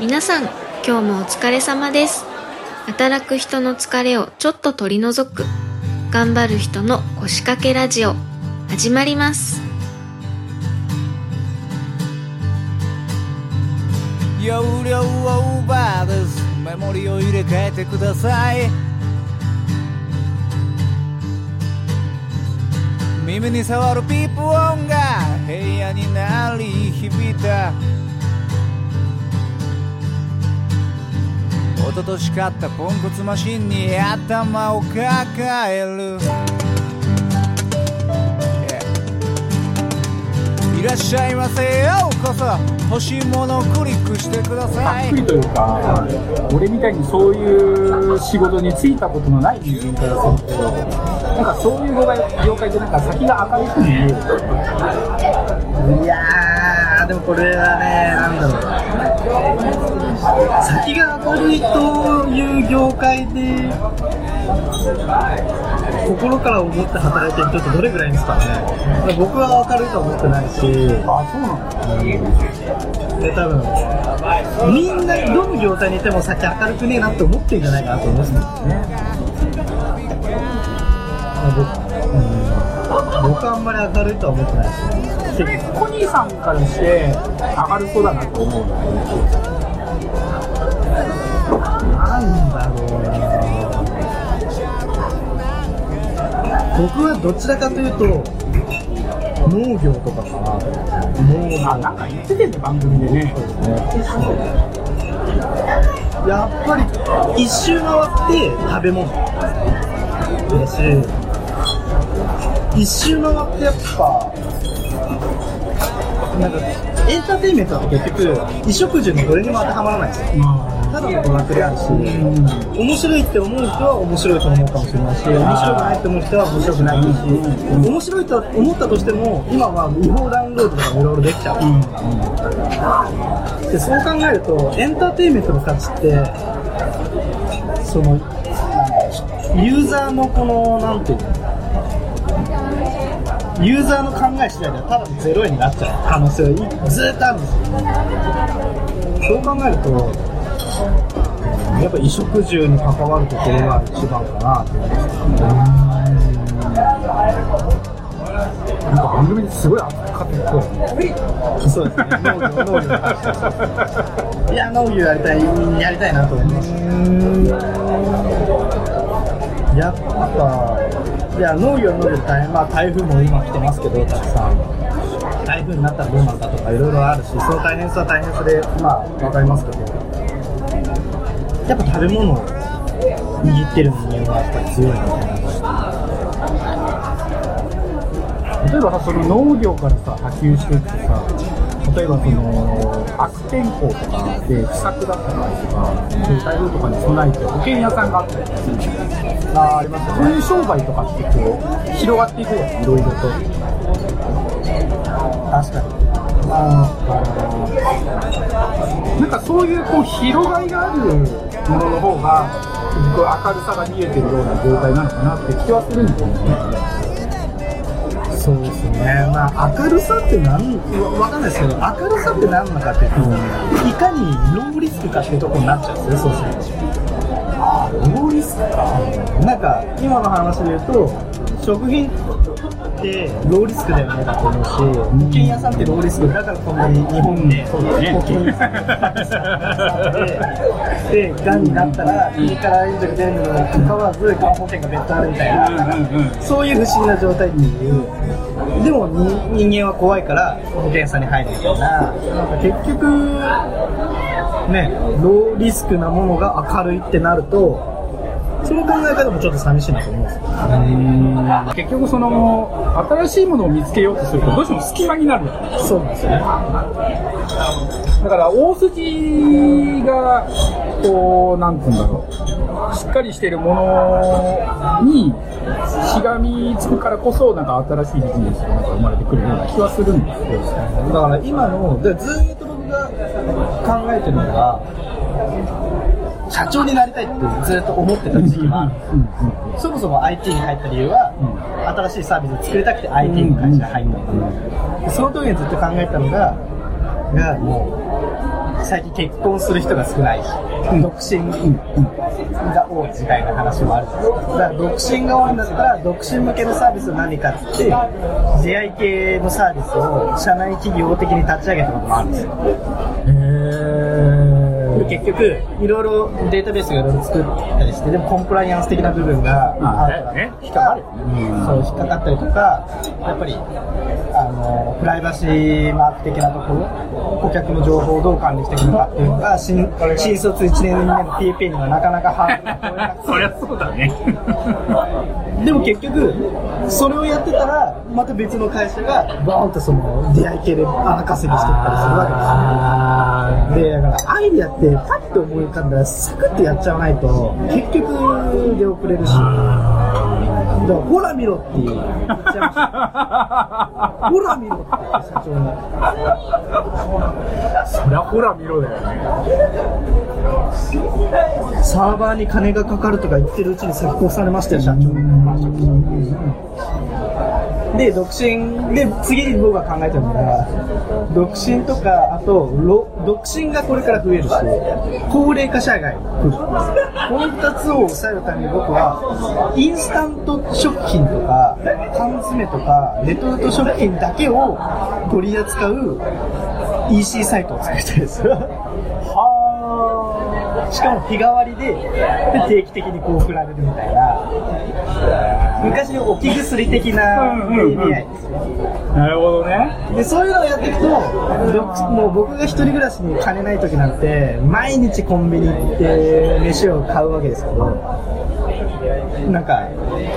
皆さん、今日もお疲れ様です。働く人の疲れをちょっと取り除く、頑張る人の腰掛けラジオ、始まります。容量オーバーですメモリを入れ替えてください耳に触るピープ音が部屋に鳴り響いた一昨年買ったポンコツマシンに頭を抱える。いらっしゃいませようこそ。欲しいものをクリックしてくだざさい。っくりというか、俺みたいにそういう仕事に就いたことのない人間からすると、なんかそういう業界業界でなんか先が明るく見える。いやー、でもこれはね、なんだろう。先が明るいという業界で、心から思って働いてる人ってどれぐらいですかね。僕は明るいとは思ってないし、あ、そうなんだ。で、多分、みんなどの業界にいても先明るくねえなって思ってるんじゃないかなと思いますね。まあ僕うん僕はあんまり明るいとは思ってないですね。結構コニーさんからして明るそうだなと思うんだけなんだろうな僕はどちらかというと農業とかかな農ど、あ、なんか言っててね、番組でね。やっぱり一周回って食べ物だし一周回ってやっぱなんかエンターテインメントって結局衣食住のどれにも当てはまらないですよただの娯楽であるし、面白いって思う人は面白いと思うかもしれないし、面白くないって思う人は面白くないし、面白いと思ったとしても、今は違法ダウンロードとかいろいろできちゃう。でそう考えると、エンターテインメントの価値って、その、ユーザーのこの、なんていうの、ユーザーの考え次第ではただのゼロ円になっちゃう可能性がずっとあるんですよ。そう考えると、やっぱ衣食住に関わるところが一番かなと思いますなんか番組ですごい熱く語ってる声。そうですね、農業、農業。いや、農業やりたい、やりたいなと思います。やっぱ、いや、農業農業大変、まあ台風も今来てますけど、たくさん。台風になったらどうなるかとかいろいろあるし、その大変さは大変さで、まあ、わかりますけど、やっぱ食べ物を握ってる人間はやっぱり強いのかな例えばさ、その農業からさ、波及していくとさ、例えばその、悪天候とかで不作だった場合とか、そういう台風とかに備えて保険屋さんがあったりとかするじゃんありますそういう商売とかってこう、広がっていくやん、いろいろと。確かに。なんかそういうこう広がりがあるものの方が、明るさが見えてるような状態なのかなって気はするんですよね。そうですね、まあ、明るさってなんわわかんないですけど、明るさって何なのかっていうと、いかにローリスクかっていうところになっちゃうんですよ、そうすると。あローリスクか。なんか、今の話で言うと、食品ってローリスクだよねだと思うし、保険屋さんってローリスクだからこんなに日本で保険屋さんがで、がんになったら国から援助が出るのにもかかわらず、がん保険が別途あるみたいな。そういう不思議な状態っていう。でも人間は怖いから保険屋さんに入るみたいな。なんか結局、ね、ローリスクなものが明るいってなると、その考え方もちょっと寂しいなと思うんですよ。結局その、新しいものを見つけようとすると、どうしても隙間になるよねそうなんですよね。だから大筋が、こう、なんて言うんだろう、しっかりしてるものにしがみつくからこそ、なんか新しいビジネスがなんか生まれてくるような気はするんですけど、だから今の、でずーっと僕が考えてるのが、社長になりたいってずっと思ってた時期は、そもそも IT に入った理由は、新しいサービスを作りたくて IT の会社に入ったその時にずっと考えたのが、がもう最近結婚する人が少ないし、独身が多い時代の話もあるだから独身が多いんだったら独身向けのサービスは何かって言って出会い系のサービスを社内企業的に立ち上げたこともあるんですよで結局いろいろデータベースがいろいろ作ったりしてでもコンプライアンス的な部分があるからね。引っかかる。そう引っかかったりとかやっぱりあのプライバシーマーク的なところ顧客の情報をどう管理していくのかっていうのが新新卒1年2年の PFP にはなかなかハードル そりゃそうだね。でも結局、それをやってたら、また別の会社が、バーンとその出会い系で穴稼ぎしてったりするわけですよ。で、だからアイディアってパッと思い浮かんだらサクッとやっちゃわないと、結局出遅れるし、だからほら見ろって言っちゃいました。ほら見ろって言って社長に。そりゃほら見ろだよね。サーバーに金がかかるとか言ってるうちに先越されましたよ、社長。で、独身、で、次に僕が考えたのが、独身とか、あと、独身がこれから増えるし、高齢化社外が来る。この二つを抑えるために僕は、インスタント食品とか、缶詰とか、レトルト食品だけを取り扱う EC サイトを作りたいです。しかも日替わりでで 定期的にこう振られるみたいな。昔の置き薬的な意味合いですよなるほどね。でそういうのをやっていくとどもう僕が一人暮らしに金ない時なんて毎日コンビニ行って飯を買うわけですけどなんか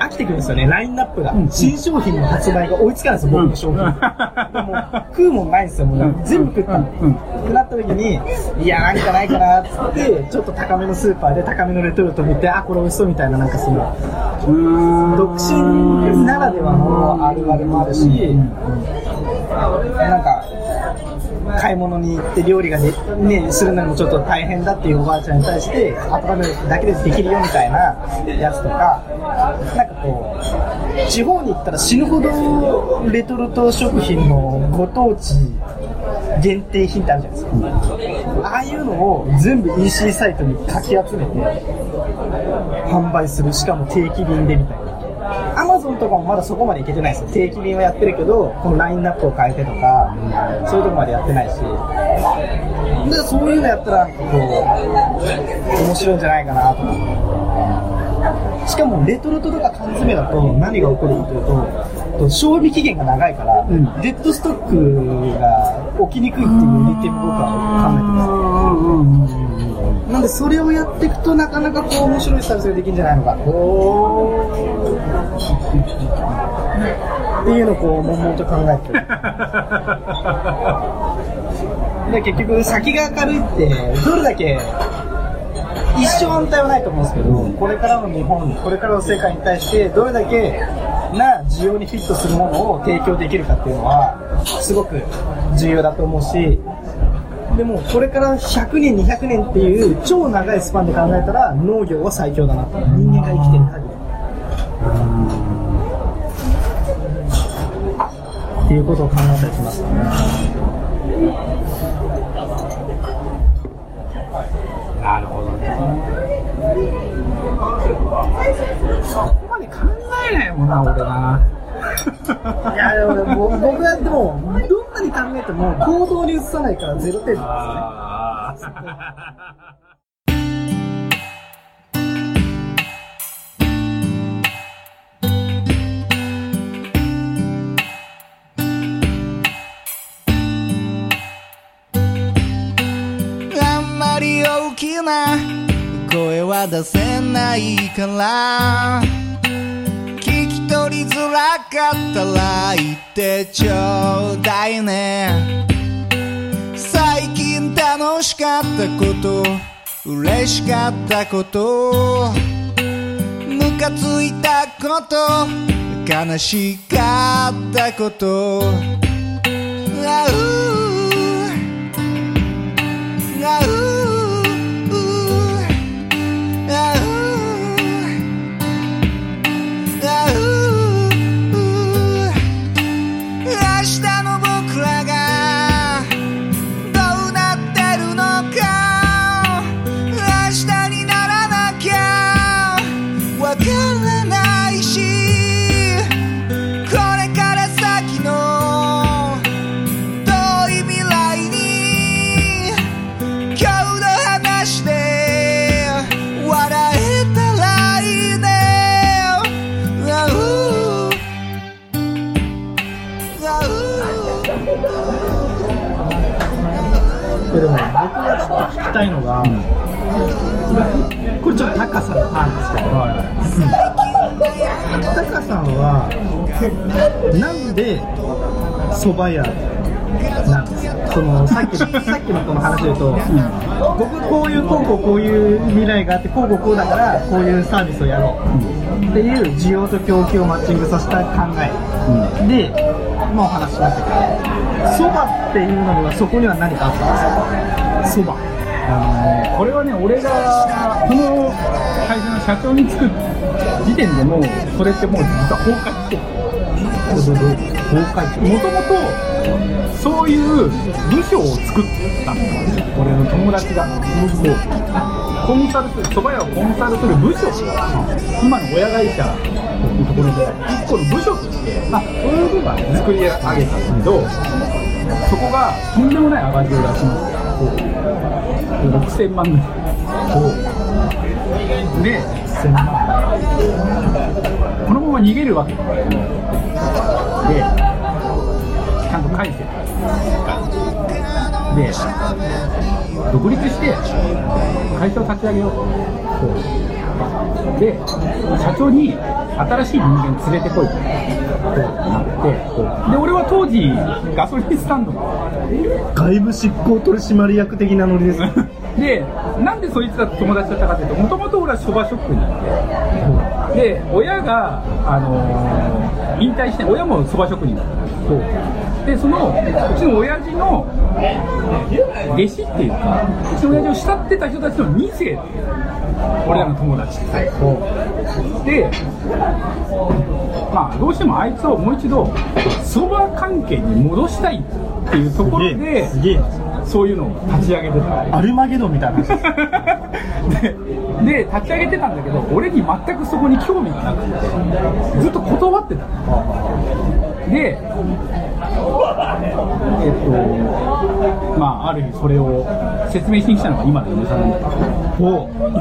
飽きてくるんですよねラインナップが、新商品の発売が追いつかないんですよ僕の商品、でも食うもんないんですよもう。全部食ったってなった時にいやなんかないかなっつってちょっと高めのスーパーで高めのレトルト見てあこれ美味しそうみたいななんかその独身ならではのあるあるもあるし、なんか、買い物に行って料理がで、ね、するのもちょっと大変だっていうおばあちゃんに対して、温めるだけでできるよみたいなやつとか、なんかこう、地方に行ったら死ぬほどレトルト食品のご当地限定品ってあるじゃないですか。ああいうのを全部 EC サイトにかき集めて、販売する。しかも定期便でみたいな。アマゾンとかもまだそこまでいけてないですよ。定期便はやってるけど、このラインナップを変えてとか、そういうとこまでやってないし。で、そういうのやったら、なんかこう、面白いんじゃないかなと思って。しかも、レトルトとか缶詰だと何が起こるかというと、と賞味期限が長いから、デッドストックが起きにくいっていう利点僕は考えてます。なんでそれをやっていくとなかなかこう面白いサービスができるんじゃないのかっていうのをこう悶々と考えてる で結局先が明るいってどれだけ一生安泰はないと思うんですけどこれからの日本これからの世界に対してどれだけな需要にフィットするものを提供できるかっていうのはすごく重要だと思うしでもこれから100年200年っていう超長いスパンで考えたら農業は最強だなと人間が生きてる限りっていうことを考えたりしますなるほどね。そこまで考えないもんな、俺な。いやでも僕僕はでもに考えても行動に移さないからゼロ点なんですよね。あんまり大きな声は出せないから。りづらかったら言ってちょうだいね。最近楽しかったこと嬉しかったことムカついたこと悲しかったこと。あうあう。たいのが、これちょっとタカさんの案ですけど、タカさんはなんで蕎麦屋なんですか？そのさっきの さっきのこの話で言うと、僕こういうこうこうこういう未来があってこうこうこうだからこういうサービスをやろうっていう需要と供給をマッチングさせた考え、で、まあ、お話ししましたけど蕎麦っていうのにはそこには何かあったんですか？蕎麦あのねこれはね、俺がこの会社の社長に就く時点でもう、それってもう実は崩壊して。崩壊もともとそういう部署を作ったんです俺の友達がコンサルする蕎麦屋をコンサルする部署今の親会社のところで一個の部署としてあそういう部分は作り上げたんだけどそこがとんでもない赤字を出しまして6000万ぐらい。で1000万。このまま逃げるわけ。で、ちゃんと返せ。で、独立して会社を立ち上げよう。と。で、社長に新しい人間連れてこいとなって、で、俺は当時ガソリンスタンド。の外部執行取締役的なノリです。ね で、なんでそいつらと友達だったかというと、もともと俺は蕎麦職人で、で、親が、あのー引退して、親も蕎麦職人だった。で、その、うちの親父の弟子っていうか、うちの親父を慕ってた人たちの2世俺らの友達って。で、まあ、どうしてもあいつをもう一度、蕎麦関係に戻したいっていうところで、そういうのを立ち上げてた。アルマゲドンみたいな話 ですでで立ち上げてたんだけど俺に全くそこに興味がなくてずっと断ってたのでえっとまあある日それを説明しに来たのが今の嫁さんなんだけど。今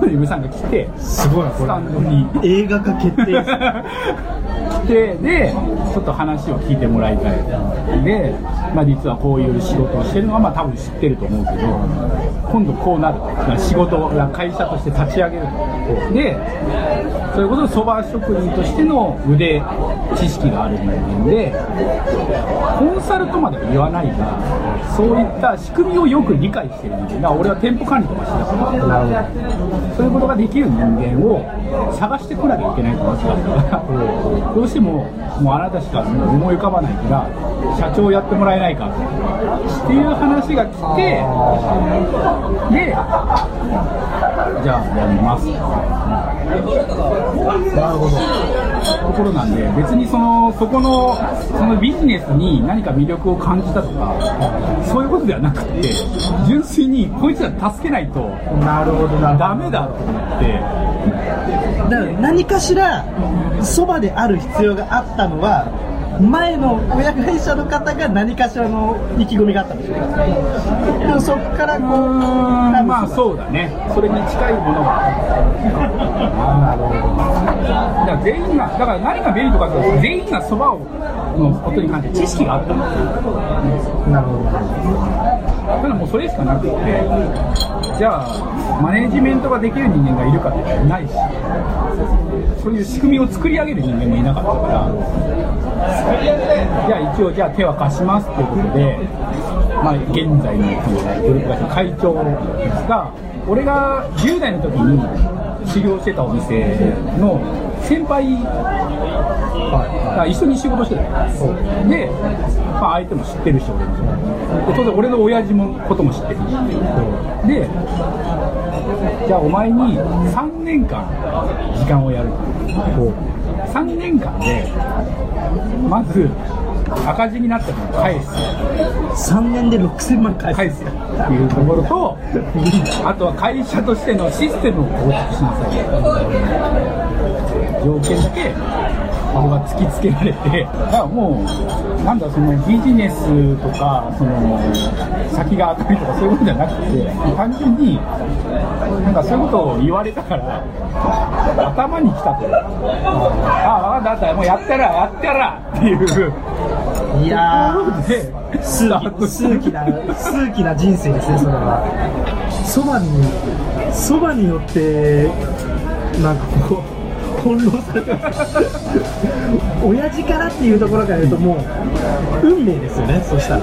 の嫁さんが来てすごいスタンドに。れ映画化決定 来てでちょっと話を聞いてもらいたい。で、まあ、実はこういう仕事をしてるのはまあ多分知ってると思うけど今度こうなるまあ仕事会社として立ち上げるでそれこそそば職人としての腕知識がある人間でコンサルとまでは言わないがそういった仕組みをよく理解してる人間。だから俺は店舗管理とかしてたから。なるほど。そういうことができる人間を探してこなきゃいけないと思ってたから。どうしてももうあなたしか思い浮かばないから社長やってもらえないかっていう話が来てでじゃあやります。なるほど。ところなんで別にそのそこのそのビジネスに何か魅力を感じたとかそういうことではなくて純粋にこいつら助けないとなるほどなダメだと思って。だから何かしらそばである必要があったのは前の親会社の方が何かしらの意気込みがあったんですよでもそこからこう多分まあそうだね。それに近いものがなるほどだから全員がだから何が便利とかっていうと全員がそばをのことに関して知識があったんですよなるほど。ただもうそれしかなくて。じゃあマネジメントができる人間がいるかって言ったらないし。そういう仕組みを作り上げる人間もいなかったから。じゃあ一応じゃあ手は貸しますっていうことで、まあ、現在のグループ会社の会長が俺が10代の時に修行してたお店の先輩が一緒に仕事してた。ので、まあ、相手も知ってるし俺も。当然俺の親父もことも知ってるし。でじゃあお前に3年間時間をやる3年間でまず赤字になったのを返す。3年で6000万返す。返すっていうところとあとは会社としてのシステムを構築しなさい。条件だけ俺は突きつけられてだからもうなんだそのビジネスとかその先が明るいとかそういうことじゃなくて単純になんかそういうことを言われたから頭にきたと。ああ分かったもうやったらやったらっていういやー、数奇な、数奇な人生ですね、それは。そばに、そばによって、なんかこう、翻弄されてます。親父からっていうところから言うと、もう、運命ですよね、そしたら。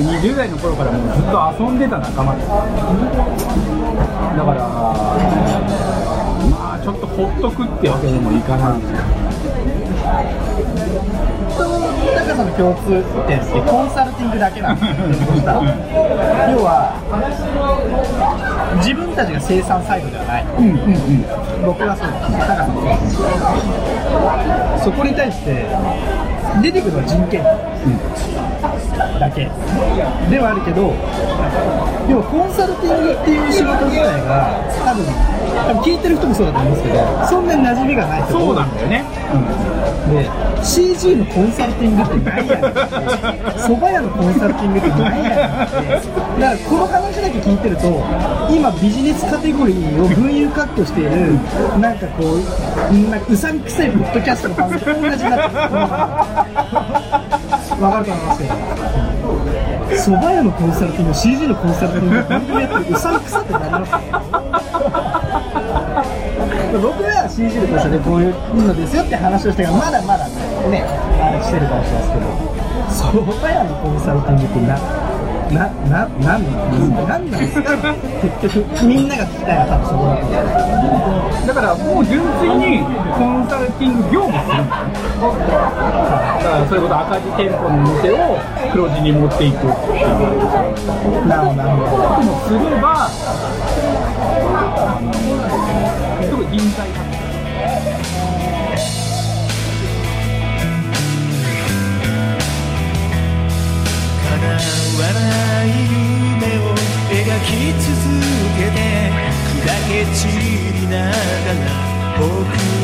20代の頃からもうずっと遊んでた仲間です。だから、まあちょっとほっとくってわけにもいかない。高さの共通点ってコンサルティングだけなんですよ。要は、自分たちが生産サイドではない。うんうんうん。僕はそうです。高さもそこに対して、出てくるのは人件費だけではあるけど、要はコンサルティングっていう仕事自体が、多分聞いてる人もそうだと思うんですけど、そんなに馴染みがない人が多いそうなんだよね。で CG のコンサルティングって何やねんって蕎麦屋のコンサルティングって何やねんって。だからこの話だけ聞いてると今ビジネスカテゴリーを群雄割拠しているなんかこうなんかうさんくさいポッドキャストの番組と同じになってる。わかると思いますけど。蕎麦屋のコンサルティング CG のコンサルティング番組やってるうさんくさってなりますよ僕は CG のコンサルでこういうのですよって話をしてからまだまだねあれしてるかもしれないですけど蕎麦屋のコンサルティングってなな、な、なんなんですかなんなんですか結局、みんなが聞きたいのは多分そこだと思う。だからもう純粋にコンサルティング業務するんだよね。だからそれこそ赤字店舗の店を黒字に持っていくっていう。なるほど、なるほど。でもすれば、ない夢を描き続けて砕け散りながら僕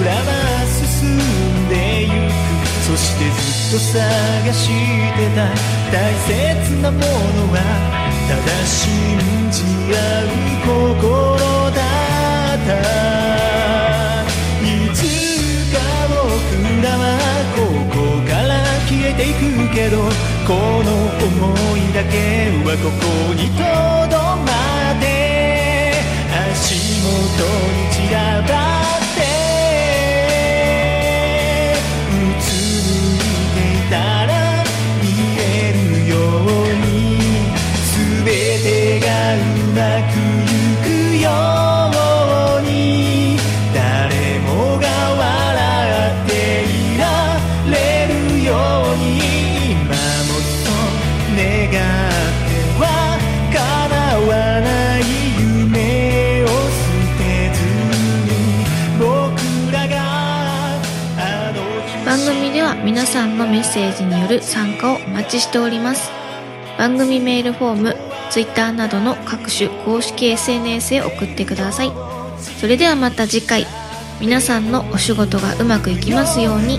らは進んでゆくそしてずっと探してた大切なものはただ信じ合う心だったいつか僕らはここから消えていくけどこの想いだけはここにとどまって足元に散らばちしております。番組メールフォーム Twitter などの各種公式 SNS へ送ってください。それではまた次回。皆さんのお仕事がうまくいきますように。